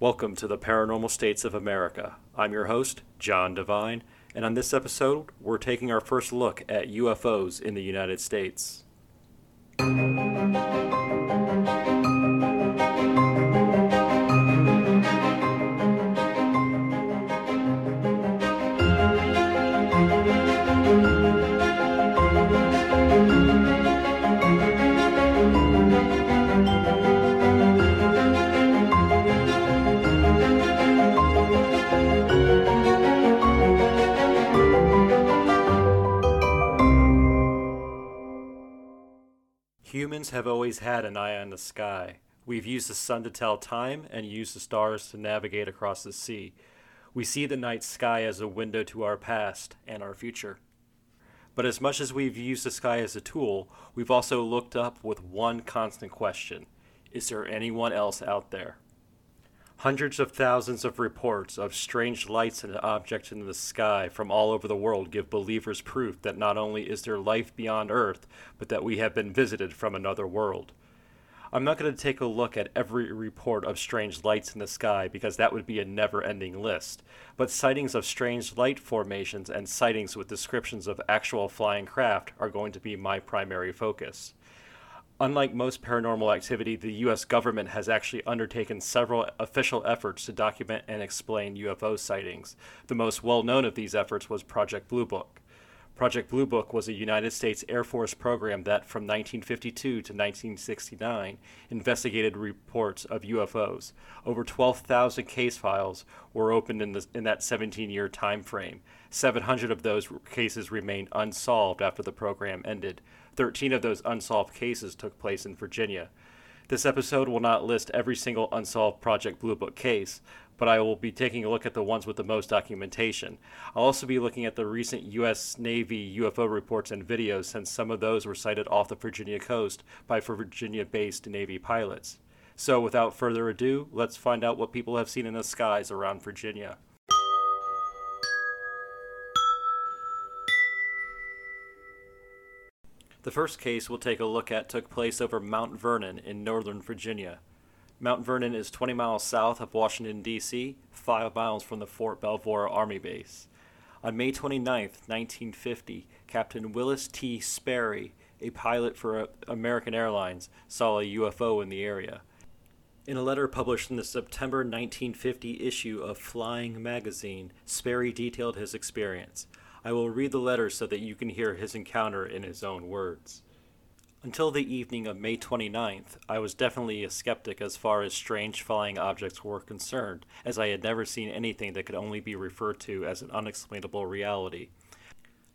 Welcome to the Paranormal States of America. I'm your host, John Devine, and on this episode, we're taking our first look at UFOs in the United States. Humans have always had an eye on the sky. We've used the sun to tell time and used the stars to navigate across the sea. We see the night sky as a window to our past and our future. But as much as we've used the sky as a tool, we've also looked up with one constant question Is there anyone else out there? Hundreds of thousands of reports of strange lights and objects in the sky from all over the world give believers proof that not only is there life beyond Earth, but that we have been visited from another world. I'm not going to take a look at every report of strange lights in the sky because that would be a never ending list, but sightings of strange light formations and sightings with descriptions of actual flying craft are going to be my primary focus. Unlike most paranormal activity, the U.S. government has actually undertaken several official efforts to document and explain UFO sightings. The most well known of these efforts was Project Blue Book. Project Blue Book was a United States Air Force program that, from 1952 to 1969, investigated reports of UFOs. Over 12,000 case files were opened in, the, in that 17 year time frame. 700 of those cases remained unsolved after the program ended. 13 of those unsolved cases took place in Virginia. This episode will not list every single unsolved Project Blue Book case, but I will be taking a look at the ones with the most documentation. I'll also be looking at the recent U.S. Navy UFO reports and videos, since some of those were sighted off the Virginia coast by Virginia based Navy pilots. So, without further ado, let's find out what people have seen in the skies around Virginia. The first case we'll take a look at took place over Mount Vernon in northern Virginia. Mount Vernon is 20 miles south of Washington, D.C., 5 miles from the Fort Belvoir Army Base. On May 29, 1950, Captain Willis T. Sperry, a pilot for American Airlines, saw a UFO in the area. In a letter published in the September 1950 issue of Flying Magazine, Sperry detailed his experience. I will read the letter so that you can hear his encounter in his own words. Until the evening of May 29th, I was definitely a skeptic as far as strange flying objects were concerned, as I had never seen anything that could only be referred to as an unexplainable reality.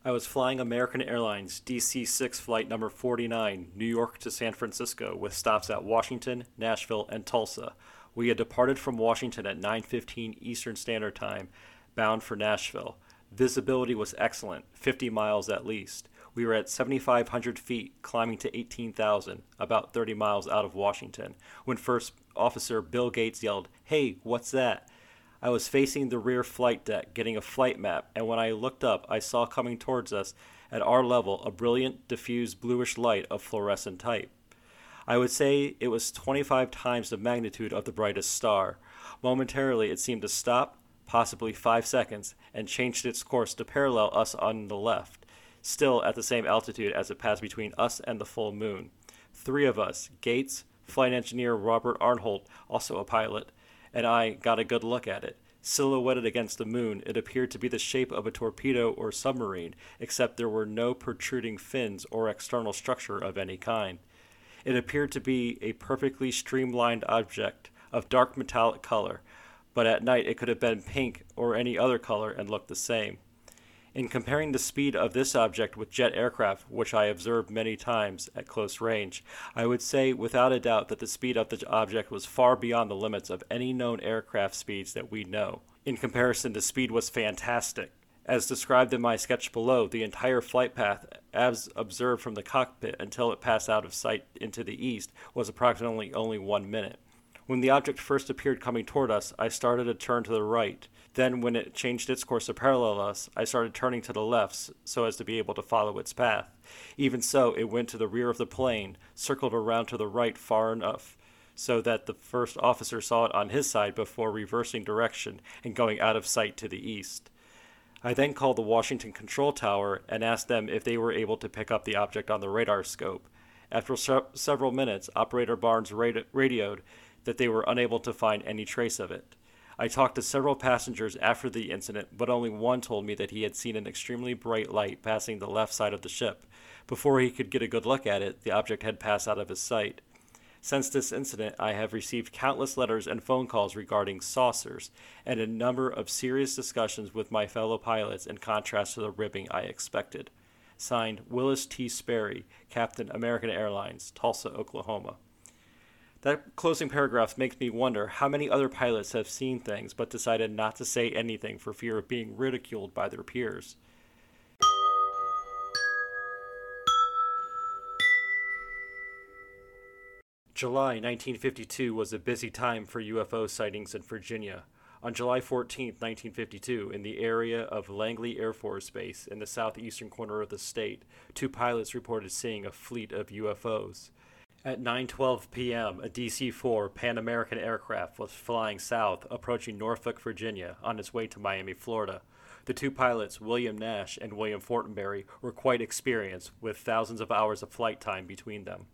I was flying American Airlines DC 6 flight number 49, New York to San Francisco, with stops at Washington, Nashville, and Tulsa. We had departed from Washington at 9:15 Eastern Standard Time, bound for Nashville. Visibility was excellent, 50 miles at least. We were at 7,500 feet, climbing to 18,000, about 30 miles out of Washington, when First Officer Bill Gates yelled, Hey, what's that? I was facing the rear flight deck, getting a flight map, and when I looked up, I saw coming towards us at our level a brilliant, diffused bluish light of fluorescent type. I would say it was 25 times the magnitude of the brightest star. Momentarily, it seemed to stop, possibly five seconds, and changed its course to parallel us on the left, still at the same altitude as it passed between us and the full moon. Three of us, Gates, flight engineer Robert Arnholt, also a pilot, and I got a good look at it. Silhouetted against the moon, it appeared to be the shape of a torpedo or submarine, except there were no protruding fins or external structure of any kind. It appeared to be a perfectly streamlined object of dark metallic color, but at night it could have been pink or any other color and looked the same. In comparing the speed of this object with jet aircraft, which I observed many times at close range, I would say without a doubt that the speed of the object was far beyond the limits of any known aircraft speeds that we know. In comparison, the speed was fantastic. As described in my sketch below, the entire flight path, as observed from the cockpit until it passed out of sight into the east, was approximately only one minute. When the object first appeared coming toward us, I started to turn to the right. Then, when it changed its course to parallel us, I started turning to the left so as to be able to follow its path. Even so, it went to the rear of the plane, circled around to the right far enough so that the first officer saw it on his side before reversing direction and going out of sight to the east. I then called the Washington Control Tower and asked them if they were able to pick up the object on the radar scope. After se- several minutes, Operator Barnes radi- radioed that they were unable to find any trace of it. I talked to several passengers after the incident, but only one told me that he had seen an extremely bright light passing the left side of the ship. Before he could get a good look at it, the object had passed out of his sight. Since this incident, I have received countless letters and phone calls regarding saucers and a number of serious discussions with my fellow pilots in contrast to the ribbing I expected. Signed, Willis T. Sperry, Captain American Airlines, Tulsa, Oklahoma. That closing paragraph makes me wonder how many other pilots have seen things but decided not to say anything for fear of being ridiculed by their peers. July 1952 was a busy time for UFO sightings in Virginia. On July 14, 1952, in the area of Langley Air Force Base in the southeastern corner of the state, two pilots reported seeing a fleet of UFOs. At 9:12 p.m., a DC-4 Pan American aircraft was flying south, approaching Norfolk, Virginia, on its way to Miami, Florida. The two pilots, William Nash and William Fortenberry, were quite experienced, with thousands of hours of flight time between them.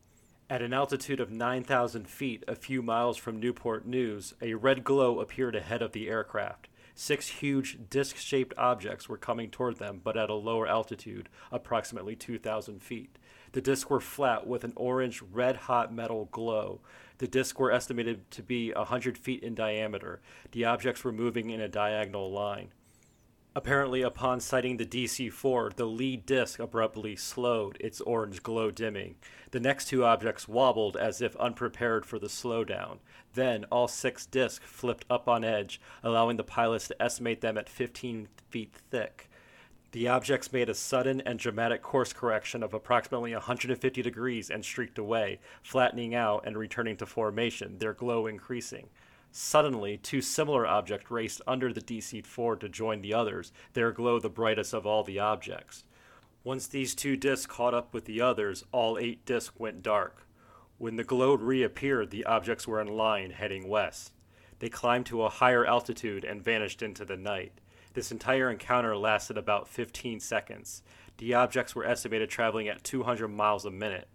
At an altitude of 9,000 feet, a few miles from Newport News, a red glow appeared ahead of the aircraft. Six huge disc shaped objects were coming toward them, but at a lower altitude, approximately 2,000 feet. The discs were flat with an orange, red hot metal glow. The discs were estimated to be 100 feet in diameter. The objects were moving in a diagonal line. Apparently, upon sighting the DC 4, the lead disc abruptly slowed, its orange glow dimming. The next two objects wobbled as if unprepared for the slowdown. Then, all six discs flipped up on edge, allowing the pilots to estimate them at 15 feet thick. The objects made a sudden and dramatic course correction of approximately 150 degrees and streaked away, flattening out and returning to formation, their glow increasing. Suddenly, two similar objects raced under the DC 4 to join the others, their glow the brightest of all the objects. Once these two disks caught up with the others, all eight disks went dark. When the glow reappeared, the objects were in line heading west. They climbed to a higher altitude and vanished into the night. This entire encounter lasted about 15 seconds. The objects were estimated traveling at 200 miles a minute.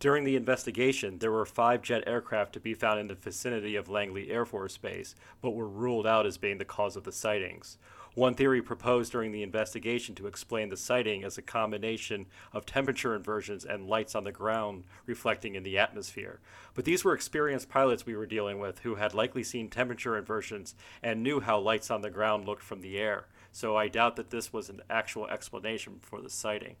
During the investigation, there were five jet aircraft to be found in the vicinity of Langley Air Force Base, but were ruled out as being the cause of the sightings. One theory proposed during the investigation to explain the sighting as a combination of temperature inversions and lights on the ground reflecting in the atmosphere. But these were experienced pilots we were dealing with who had likely seen temperature inversions and knew how lights on the ground looked from the air, so I doubt that this was an actual explanation for the sighting.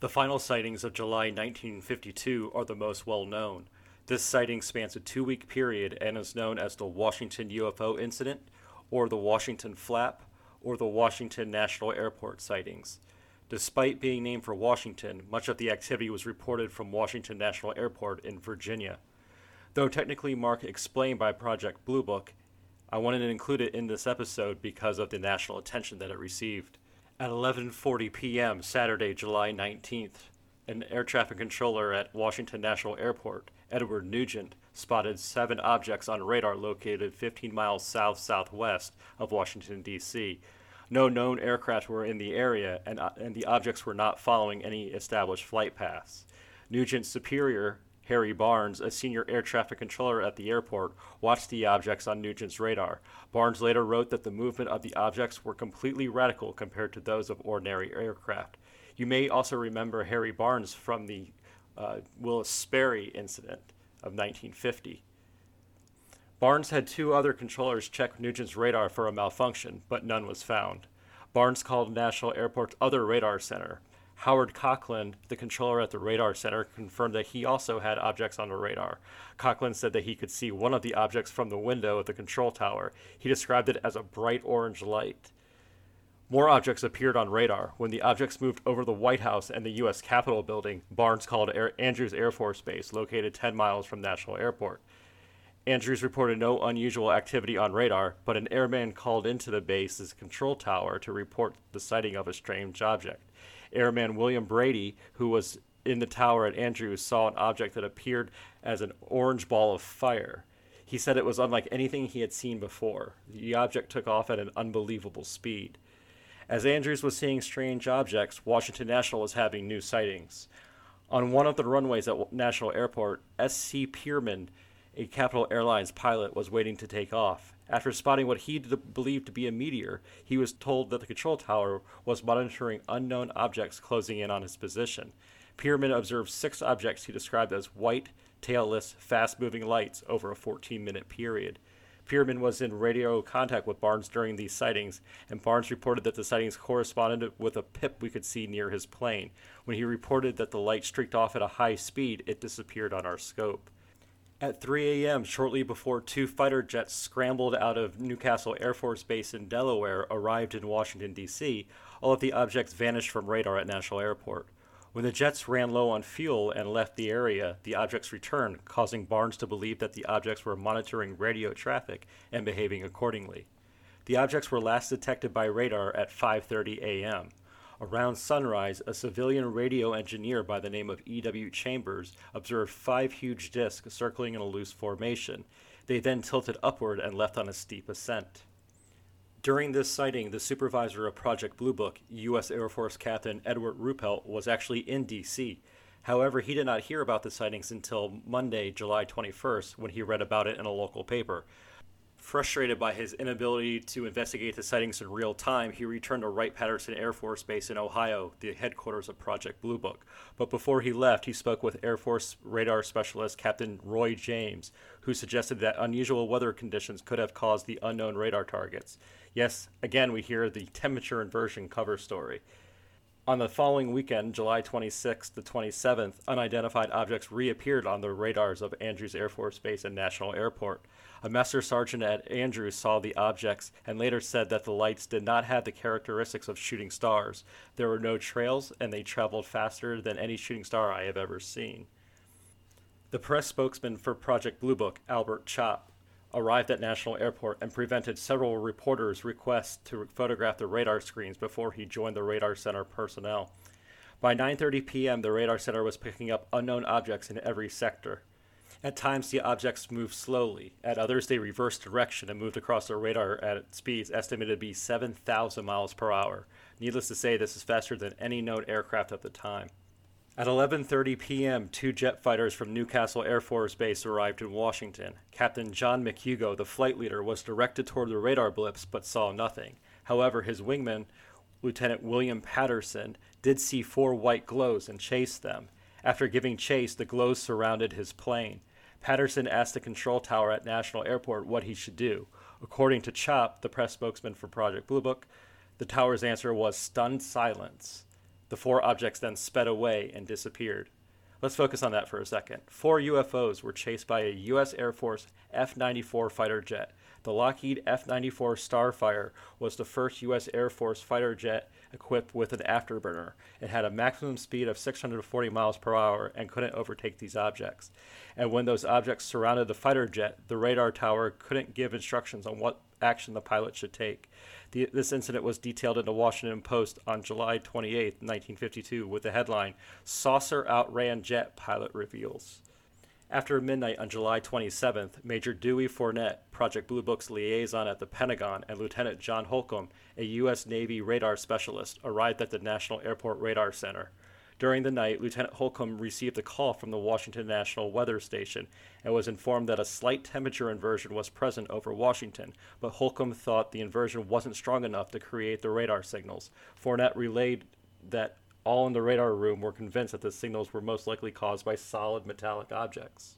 The final sightings of July 1952 are the most well known. This sighting spans a two week period and is known as the Washington UFO Incident, or the Washington Flap, or the Washington National Airport sightings. Despite being named for Washington, much of the activity was reported from Washington National Airport in Virginia. Though technically marked explained by Project Blue Book, I wanted to include it in this episode because of the national attention that it received. At 11:40 p.m. Saturday, July 19th, an air traffic controller at Washington National Airport, Edward Nugent, spotted seven objects on radar located 15 miles south southwest of Washington, D.C. No known aircraft were in the area, and, uh, and the objects were not following any established flight paths. Nugent's superior, Harry Barnes, a senior air traffic controller at the airport, watched the objects on Nugent's radar. Barnes later wrote that the movement of the objects were completely radical compared to those of ordinary aircraft. You may also remember Harry Barnes from the uh, Willis Sperry incident of 1950. Barnes had two other controllers check Nugent's radar for a malfunction, but none was found. Barnes called National Airport's other radar center, Howard Coughlin, the controller at the radar center, confirmed that he also had objects on the radar. Coughlin said that he could see one of the objects from the window of the control tower. He described it as a bright orange light. More objects appeared on radar. When the objects moved over the White House and the U.S. Capitol building, Barnes called Air- Andrews Air Force Base, located 10 miles from National Airport. Andrews reported no unusual activity on radar, but an airman called into the base's control tower to report the sighting of a strange object. Airman William Brady, who was in the tower at Andrews, saw an object that appeared as an orange ball of fire. He said it was unlike anything he had seen before. The object took off at an unbelievable speed. As Andrews was seeing strange objects, Washington National was having new sightings. On one of the runways at National Airport, S.C. Pierman, a Capital Airlines pilot, was waiting to take off. After spotting what he believed to be a meteor, he was told that the control tower was monitoring unknown objects closing in on his position. Pierman observed six objects he described as white, tailless, fast moving lights over a 14 minute period. Pierman was in radio contact with Barnes during these sightings, and Barnes reported that the sightings corresponded with a pip we could see near his plane. When he reported that the light streaked off at a high speed, it disappeared on our scope. At 3 a.m., shortly before two fighter jets scrambled out of Newcastle Air Force Base in Delaware arrived in Washington, D.C., all of the objects vanished from radar at National Airport. When the jets ran low on fuel and left the area, the objects returned, causing Barnes to believe that the objects were monitoring radio traffic and behaving accordingly. The objects were last detected by radar at 5:30 a.m. Around sunrise, a civilian radio engineer by the name of E.W. Chambers observed five huge disks circling in a loose formation. They then tilted upward and left on a steep ascent. During this sighting, the supervisor of Project Blue Book, U.S. Air Force Captain Edward Ruppelt, was actually in D.C. However, he did not hear about the sightings until Monday, July 21st, when he read about it in a local paper. Frustrated by his inability to investigate the sightings in real time, he returned to Wright Patterson Air Force Base in Ohio, the headquarters of Project Blue Book. But before he left, he spoke with Air Force radar specialist Captain Roy James, who suggested that unusual weather conditions could have caused the unknown radar targets. Yes, again, we hear the temperature inversion cover story. On the following weekend, July 26th to 27th, unidentified objects reappeared on the radars of Andrews Air Force Base and National Airport. A master sergeant at Andrews saw the objects and later said that the lights did not have the characteristics of shooting stars. There were no trails, and they traveled faster than any shooting star I have ever seen. The press spokesman for Project Blue Book, Albert Chop, arrived at National Airport and prevented several reporters' requests to photograph the radar screens before he joined the radar center personnel. By 9:30 p.m., the radar center was picking up unknown objects in every sector. At times, the objects moved slowly. At others, they reversed direction and moved across the radar at speeds estimated to be 7,000 miles per hour. Needless to say, this is faster than any known aircraft at the time. At 11:30 p.m., two jet fighters from Newcastle Air Force Base arrived in Washington. Captain John McHugo, the flight leader, was directed toward the radar blips but saw nothing. However, his wingman, Lieutenant William Patterson, did see four white glows and chased them. After giving chase, the glows surrounded his plane. Patterson asked the control tower at National Airport what he should do. According to Chop, the press spokesman for Project Blue Book, the tower's answer was stunned silence. The four objects then sped away and disappeared. Let's focus on that for a second. Four UFOs were chased by a U.S. Air Force F 94 fighter jet. The Lockheed F 94 Starfire was the first U.S. Air Force fighter jet equipped with an afterburner. It had a maximum speed of 640 miles per hour and couldn't overtake these objects. And when those objects surrounded the fighter jet, the radar tower couldn't give instructions on what action the pilot should take. The, this incident was detailed in the Washington Post on July 28, 1952, with the headline Saucer Outran Jet Pilot Reveals. After midnight on July 27th, Major Dewey Fournet, Project Blue Book's liaison at the Pentagon, and Lieutenant John Holcomb, a U.S. Navy radar specialist, arrived at the National Airport Radar Center. During the night, Lieutenant Holcomb received a call from the Washington National Weather Station and was informed that a slight temperature inversion was present over Washington, but Holcomb thought the inversion wasn't strong enough to create the radar signals. Fournet relayed that all in the radar room were convinced that the signals were most likely caused by solid metallic objects.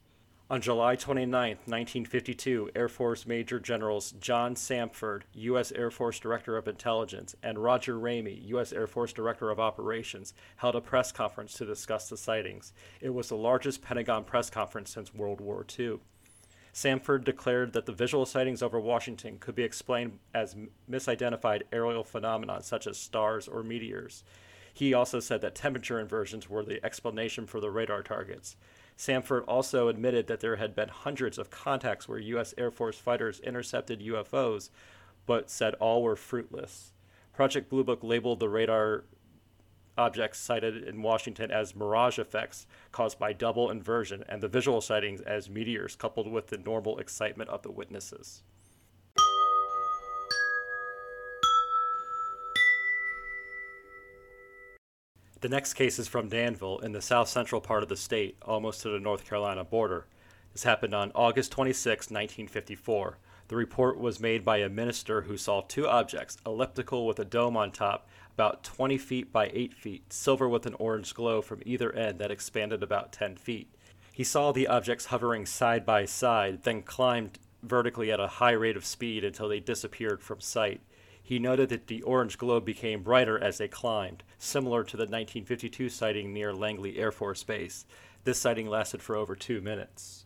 On July 29, 1952, Air Force Major Generals John Samford, U.S. Air Force Director of Intelligence, and Roger Ramey, U.S. Air Force Director of Operations, held a press conference to discuss the sightings. It was the largest Pentagon press conference since World War II. Samford declared that the visual sightings over Washington could be explained as misidentified aerial phenomena such as stars or meteors. He also said that temperature inversions were the explanation for the radar targets. Samford also admitted that there had been hundreds of contacts where U.S. Air Force fighters intercepted UFOs, but said all were fruitless. Project Blue Book labeled the radar objects cited in Washington as mirage effects caused by double inversion, and the visual sightings as meteors coupled with the normal excitement of the witnesses. The next case is from Danville in the south central part of the state, almost to the North Carolina border. This happened on August 26, 1954. The report was made by a minister who saw two objects, elliptical with a dome on top, about 20 feet by 8 feet, silver with an orange glow from either end that expanded about 10 feet. He saw the objects hovering side by side, then climbed vertically at a high rate of speed until they disappeared from sight. He noted that the orange glow became brighter as they climbed, similar to the 1952 sighting near Langley Air Force Base. This sighting lasted for over two minutes.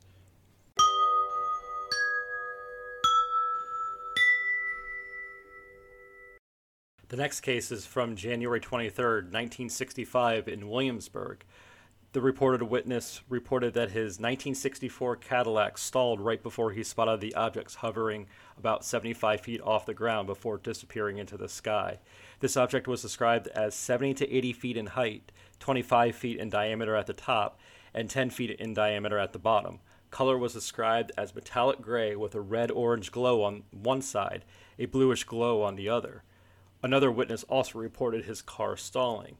The next case is from January 23, 1965, in Williamsburg. The reported witness reported that his 1964 Cadillac stalled right before he spotted the objects hovering about 75 feet off the ground before disappearing into the sky. This object was described as 70 to 80 feet in height, 25 feet in diameter at the top, and 10 feet in diameter at the bottom. Color was described as metallic gray with a red orange glow on one side, a bluish glow on the other. Another witness also reported his car stalling.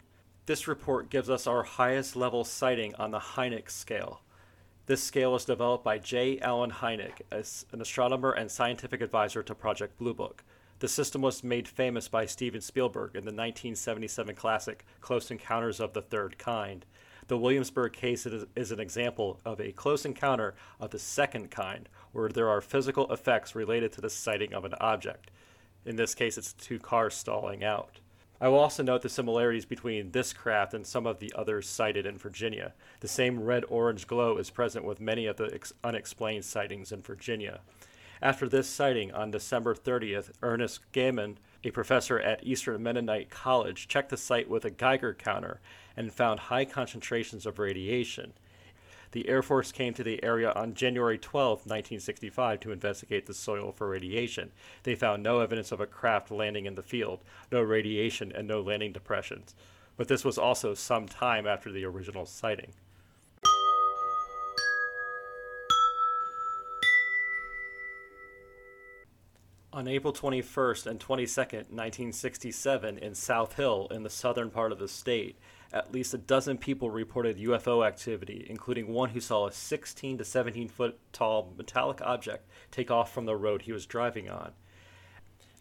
This report gives us our highest level sighting on the Hynek scale. This scale was developed by J. Allen Hynek, an astronomer and scientific advisor to Project Blue Book. The system was made famous by Steven Spielberg in the 1977 classic Close Encounters of the Third Kind. The Williamsburg case is an example of a close encounter of the second kind, where there are physical effects related to the sighting of an object. In this case, it's two cars stalling out. I will also note the similarities between this craft and some of the others cited in Virginia. The same red orange glow is present with many of the ex- unexplained sightings in Virginia. After this sighting on December 30th, Ernest Gehman, a professor at Eastern Mennonite College, checked the site with a Geiger counter and found high concentrations of radiation the Air Force came to the area on January 12, 1965, to investigate the soil for radiation. They found no evidence of a craft landing in the field, no radiation, and no landing depressions. But this was also some time after the original sighting. On April 21st and 22nd, 1967, in South Hill, in the southern part of the state, at least a dozen people reported UFO activity, including one who saw a 16 to 17 foot tall metallic object take off from the road he was driving on.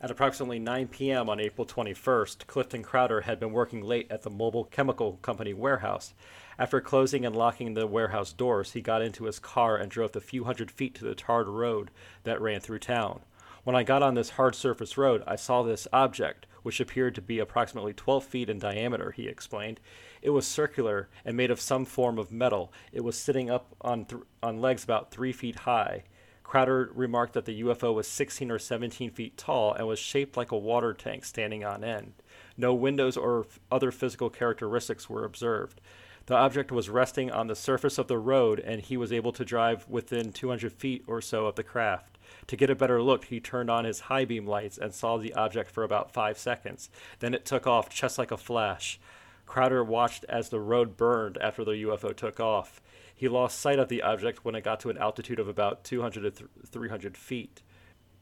At approximately 9 p.m. on April 21st, Clifton Crowder had been working late at the Mobil Chemical Company warehouse. After closing and locking the warehouse doors, he got into his car and drove the few hundred feet to the tarred road that ran through town. When I got on this hard surface road, I saw this object, which appeared to be approximately 12 feet in diameter, he explained. It was circular and made of some form of metal. It was sitting up on, th- on legs about three feet high. Crowder remarked that the UFO was 16 or 17 feet tall and was shaped like a water tank standing on end. No windows or f- other physical characteristics were observed. The object was resting on the surface of the road, and he was able to drive within 200 feet or so of the craft. To get a better look, he turned on his high beam lights and saw the object for about five seconds. Then it took off just like a flash. Crowder watched as the road burned after the UFO took off. He lost sight of the object when it got to an altitude of about 200 to 300 feet.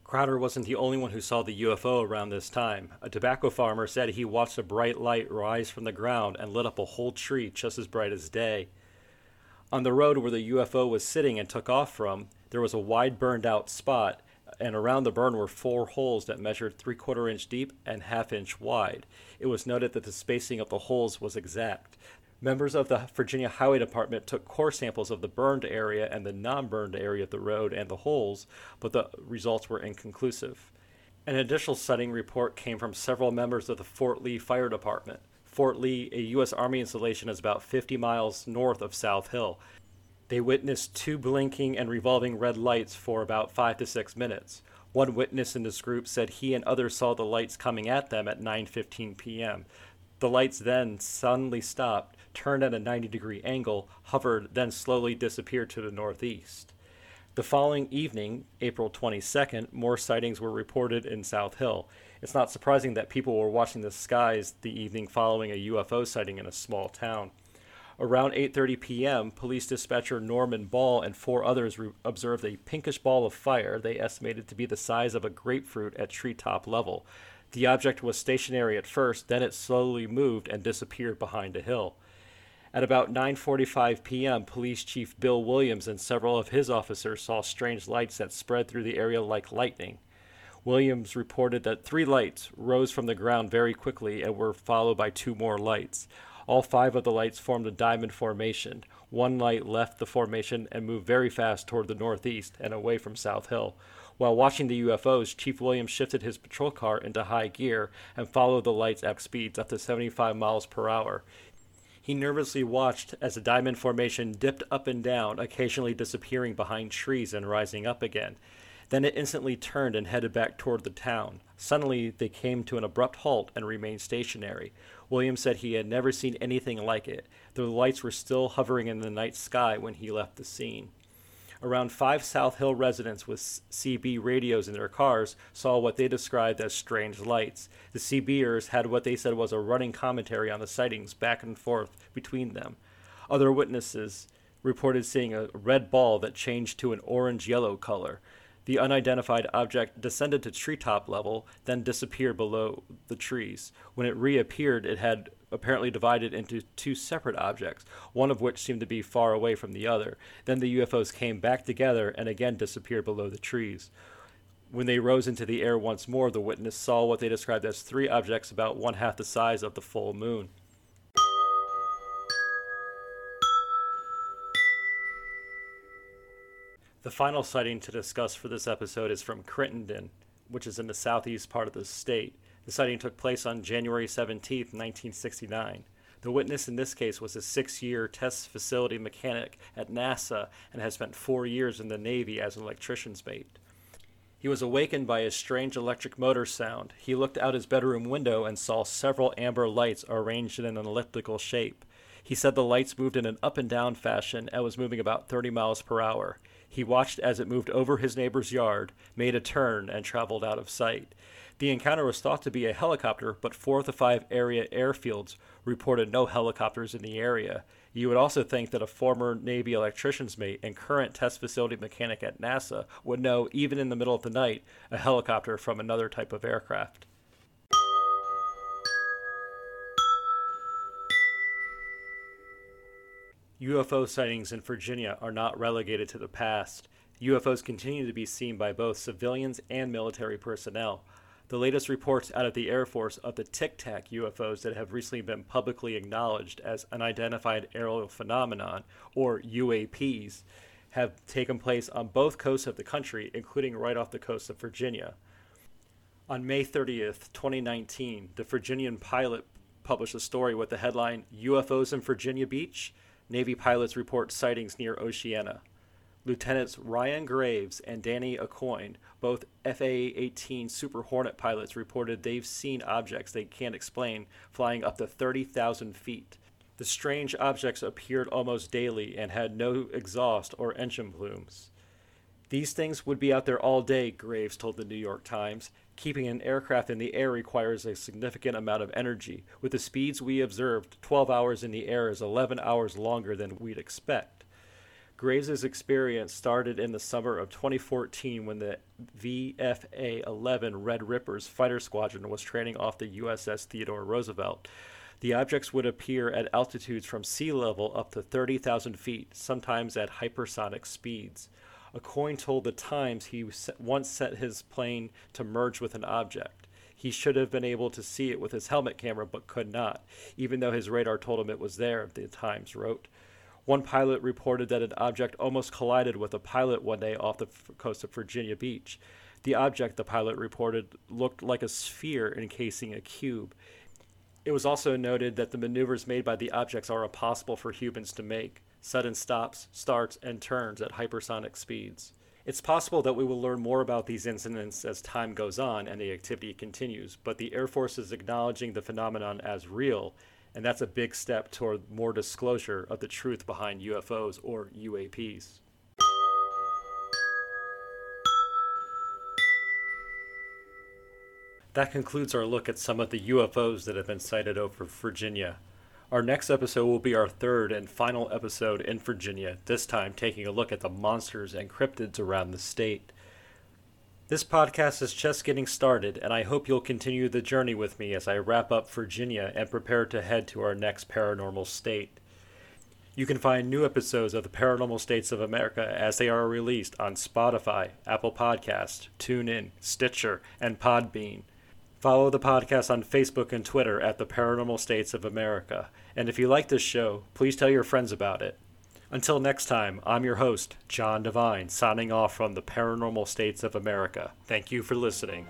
Crowder wasn't the only one who saw the UFO around this time. A tobacco farmer said he watched a bright light rise from the ground and lit up a whole tree just as bright as day. On the road where the UFO was sitting and took off from, there was a wide burned out spot, and around the burn were four holes that measured three quarter inch deep and half inch wide. It was noted that the spacing of the holes was exact. Members of the Virginia Highway Department took core samples of the burned area and the non burned area of the road and the holes, but the results were inconclusive. An additional sighting report came from several members of the Fort Lee Fire Department. Fort Lee, a U.S. Army installation, is about 50 miles north of South Hill. They witnessed two blinking and revolving red lights for about five to six minutes. One witness in this group said he and others saw the lights coming at them at 9:15 p.m. The lights then suddenly stopped, turned at a 90 degree angle, hovered, then slowly disappeared to the northeast. The following evening, April 22nd, more sightings were reported in South Hill. It's not surprising that people were watching the skies the evening following a UFO sighting in a small town. Around 8:30 p.m., police dispatcher Norman Ball and four others re- observed a pinkish ball of fire they estimated to be the size of a grapefruit at treetop level. The object was stationary at first, then it slowly moved and disappeared behind a hill. At about 9:45 p.m., Police Chief Bill Williams and several of his officers saw strange lights that spread through the area like lightning. Williams reported that three lights rose from the ground very quickly and were followed by two more lights. All five of the lights formed a diamond formation. One light left the formation and moved very fast toward the northeast and away from South Hill. While watching the UFOs, Chief Williams shifted his patrol car into high gear and followed the lights at speeds up to 75 miles per hour. He nervously watched as the diamond formation dipped up and down, occasionally disappearing behind trees and rising up again. Then it instantly turned and headed back toward the town. Suddenly, they came to an abrupt halt and remained stationary. Williams said he had never seen anything like it. The lights were still hovering in the night sky when he left the scene. Around five South Hill residents with CB radios in their cars saw what they described as strange lights. The CBers had what they said was a running commentary on the sightings back and forth between them. Other witnesses reported seeing a red ball that changed to an orange yellow color. The unidentified object descended to treetop level, then disappeared below the trees. When it reappeared, it had apparently divided into two separate objects, one of which seemed to be far away from the other. Then the UFOs came back together and again disappeared below the trees. When they rose into the air once more, the witness saw what they described as three objects about one half the size of the full moon. The final sighting to discuss for this episode is from Crittenden, which is in the southeast part of the state. The sighting took place on January 17, 1969. The witness in this case was a six year test facility mechanic at NASA and had spent four years in the Navy as an electrician's mate. He was awakened by a strange electric motor sound. He looked out his bedroom window and saw several amber lights arranged in an elliptical shape. He said the lights moved in an up and down fashion and was moving about 30 miles per hour. He watched as it moved over his neighbor's yard, made a turn, and traveled out of sight. The encounter was thought to be a helicopter, but four of the five area airfields reported no helicopters in the area. You would also think that a former Navy electrician's mate and current test facility mechanic at NASA would know, even in the middle of the night, a helicopter from another type of aircraft. UFO sightings in Virginia are not relegated to the past. UFOs continue to be seen by both civilians and military personnel. The latest reports out of the Air Force of the Tic Tac UFOs that have recently been publicly acknowledged as unidentified aerial phenomenon, or UAPs, have taken place on both coasts of the country, including right off the coast of Virginia. On May 30th, 2019, the Virginian pilot published a story with the headline UFOs in Virginia Beach Navy pilots report sightings near Oceana. Lieutenants Ryan Graves and Danny Accoin, both FA 18 Super Hornet pilots, reported they've seen objects they can't explain flying up to 30,000 feet. The strange objects appeared almost daily and had no exhaust or engine plumes. These things would be out there all day, Graves told the New York Times. Keeping an aircraft in the air requires a significant amount of energy. With the speeds we observed, 12 hours in the air is 11 hours longer than we'd expect. Graves' experience started in the summer of 2014 when the VFA 11 Red Rippers fighter squadron was training off the USS Theodore Roosevelt. The objects would appear at altitudes from sea level up to 30,000 feet, sometimes at hypersonic speeds. Accoin told the Times he once set his plane to merge with an object. He should have been able to see it with his helmet camera, but could not, even though his radar told him it was there, the Times wrote. One pilot reported that an object almost collided with a pilot one day off the coast of Virginia Beach. The object, the pilot reported, looked like a sphere encasing a cube. It was also noted that the maneuvers made by the objects are impossible for humans to make sudden stops, starts, and turns at hypersonic speeds. It's possible that we will learn more about these incidents as time goes on and the activity continues, but the Air Force is acknowledging the phenomenon as real, and that's a big step toward more disclosure of the truth behind UFOs or UAPs. That concludes our look at some of the UFOs that have been sighted over Virginia. Our next episode will be our third and final episode in Virginia, this time taking a look at the monsters and cryptids around the state. This podcast is just getting started, and I hope you'll continue the journey with me as I wrap up Virginia and prepare to head to our next paranormal state. You can find new episodes of the Paranormal States of America as they are released on Spotify, Apple Podcast, TuneIn, Stitcher, and Podbean. Follow the podcast on Facebook and Twitter at the Paranormal States of America. And if you like this show, please tell your friends about it. Until next time, I'm your host, John Devine, signing off from the Paranormal States of America. Thank you for listening.